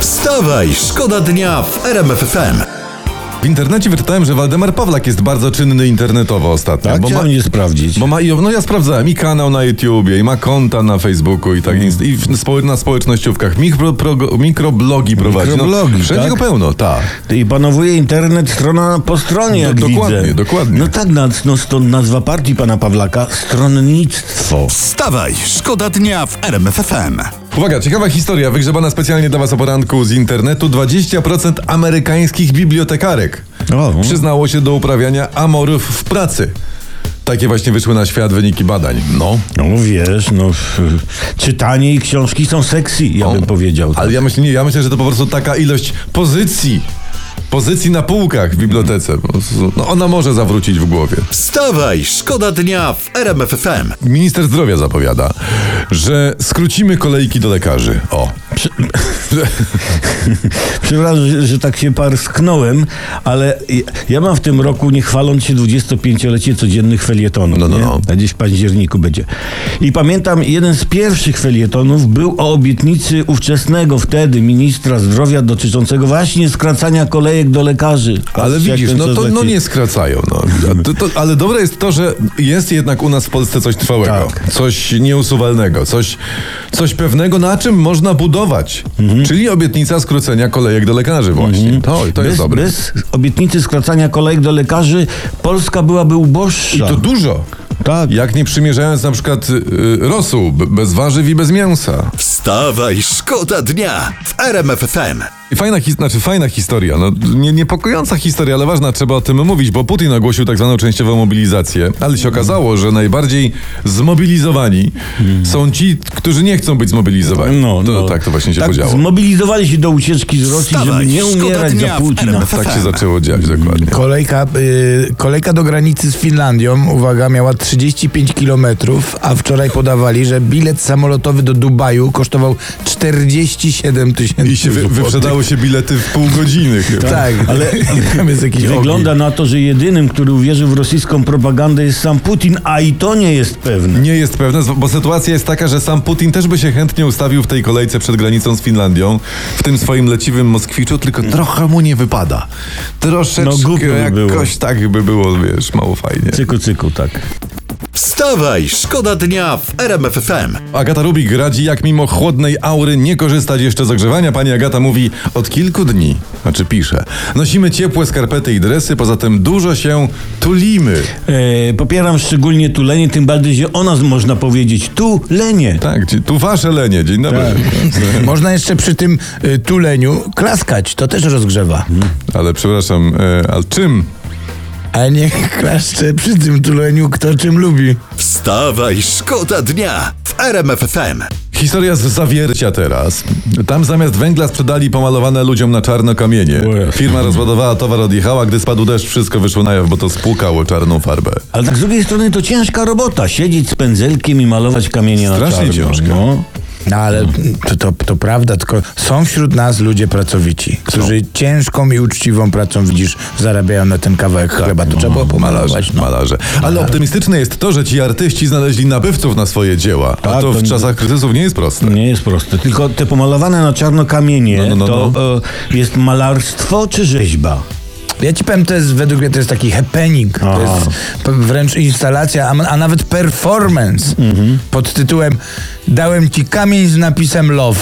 Wstawaj, szkoda dnia w RMF FM. W internecie wyczytałem, że Waldemar Pawlak jest bardzo czynny internetowo ostatnio. Tak, bo ma, nie sprawdzić. bo ma, i- no ja sprawdzałem i kanał na YouTubie, i ma konta na Facebooku i tak, i w, na społecznościówkach, mikro, pro, mikroblogi prowadzi. Mikroblogi, no, wszędzie tak? go pełno, tak. I panowuje internet strona po stronie, jak Do- dokładnie, widzę. dokładnie. No tak, no, no stąd nazwa partii pana Pawlaka, stronnictwo. Wstawaj, szkoda dnia w RMF FM. Uwaga, ciekawa historia, wygrzebana specjalnie dla was o poranku z internetu. 20% amerykańskich bibliotekarek O. przyznało się do uprawiania amorów w pracy. Takie właśnie wyszły na świat wyniki badań. No. No wiesz, no czytanie i książki są sexy, ja bym powiedział. tak. Ale ja myślę, nie, ja myślę, że to po prostu taka ilość pozycji, pozycji na półkach w bibliotece. No, ona może zawrócić w głowie. Wstawaj, szkoda dnia w RMF FM. Minister zdrowia zapowiada, że skrócimy kolejki do lekarzy. O. Przepraszam, że, że tak się parsknąłem, ale ja, mam w tym roku, nie chwaląc się, 25-lecie codziennych felietonów. No, no, nie? no. A Gdzieś w październiku będzie. I pamiętam, jeden z pierwszych felietonów był o obietnicy ówczesnego wtedy ministra zdrowia dotyczącego właśnie skracania kolejek do lekarzy. Ale widzisz, no to no nie skracają. No. To, to, ale dobre jest to, że jest jednak u nas w Polsce coś trwałego. Tak. Coś nieusuwalnego. Coś, coś pewnego, na czym można budować. Mhm. Czyli obietnica skrócenia kolejek do lekarzy właśnie. To, to jest bez, dobre. bez obietnicy skracania kolejek do lekarzy Polska byłaby uboższa. I to dużo. Tak. Jak nie przymierzając na przykład y, y, rosół, bez warzyw i bez mięsa. Wstawaj, szkoda dnia w RMF FM. I fajna, his- znaczy fajna historia, no, nie, niepokojąca historia, ale ważna, trzeba o tym mówić, bo Putin ogłosił tak zwaną częściową mobilizację, ale się okazało, że najbardziej zmobilizowani są ci, którzy nie chcą być zmobilizowani. No, to, no. Tak to właśnie się tak, podziało. Zmobilizowali się do ucieczki z Rosji, żeby nie umierać za Putina. Tak się zaczęło dziać, dokładnie. Kolejka, y, kolejka do granicy z Finlandią, uwaga, miała 35 kilometrów, a wczoraj podawali, że bilet samolotowy do Dubaju kosztował 47 tysięcy I się wy, złotych. Się bilety w pół godziny chyba. Tak, ale tam jest jakiś Wygląda na to, że jedynym, który uwierzył w rosyjską propagandę jest sam Putin, a i to nie jest pewne. Nie jest pewne, bo sytuacja jest taka, że sam Putin też by się chętnie ustawił w tej kolejce przed granicą z Finlandią, w tym swoim leciwym Moskwiczu, tylko trochę mu nie wypada. Troszeczkę No, by jakoś było. tak by było, wiesz, mało fajnie. Cyku, cyku, tak. Wstawaj, szkoda dnia w RMF FM. Agata Rubik radzi, jak mimo chłodnej aury nie korzystać jeszcze z ogrzewania. Pani Agata mówi, od kilku dni, znaczy pisze, nosimy ciepłe skarpety i dresy, poza tym dużo się tulimy. E, popieram szczególnie tulenie, tym bardziej, że o nas można powiedzieć tulenie. Tak, tu wasze lenie, dzień dobry. Można jeszcze przy tym y, tuleniu klaskać, to też rozgrzewa. Ale przepraszam, ale czym? Ale niech klaszcze przy tym tuleniu kto czym lubi. Wstawaj, szkoda dnia w RMF FM. Historia z zawiercia teraz. Tam zamiast węgla sprzedali pomalowane ludziom na czarno kamienie. Firma rozładowała towar, odjechała, gdy spadł deszcz, wszystko wyszło na jaw, bo to spłukało czarną farbę. Ale tak z drugiej strony to ciężka robota. Siedzieć z pędzelkiem i malować kamienie na Strasznie czarno. ciężka. No. No ale to, to, to prawda, tylko są wśród nas ludzie pracowici, którzy ciężką i uczciwą pracą, widzisz, zarabiają na ten kawałek chleba. To trzeba było pomalować. Malarze, No. malarze. Ale optymistyczne jest to, że ci artyści znaleźli nabywców na swoje dzieła. A Tak, to w to- czasach kryzysów nie jest proste. Nie jest proste. Tylko te pomalowane na czarno kamienie No, no, no, to e, jest malarstwo czy rzeźba? Ja ci powiem, to jest według mnie to jest taki happening, to Aha. jest p- wręcz instalacja, a, a nawet performance pod tytułem Dałem ci kamień z napisem love.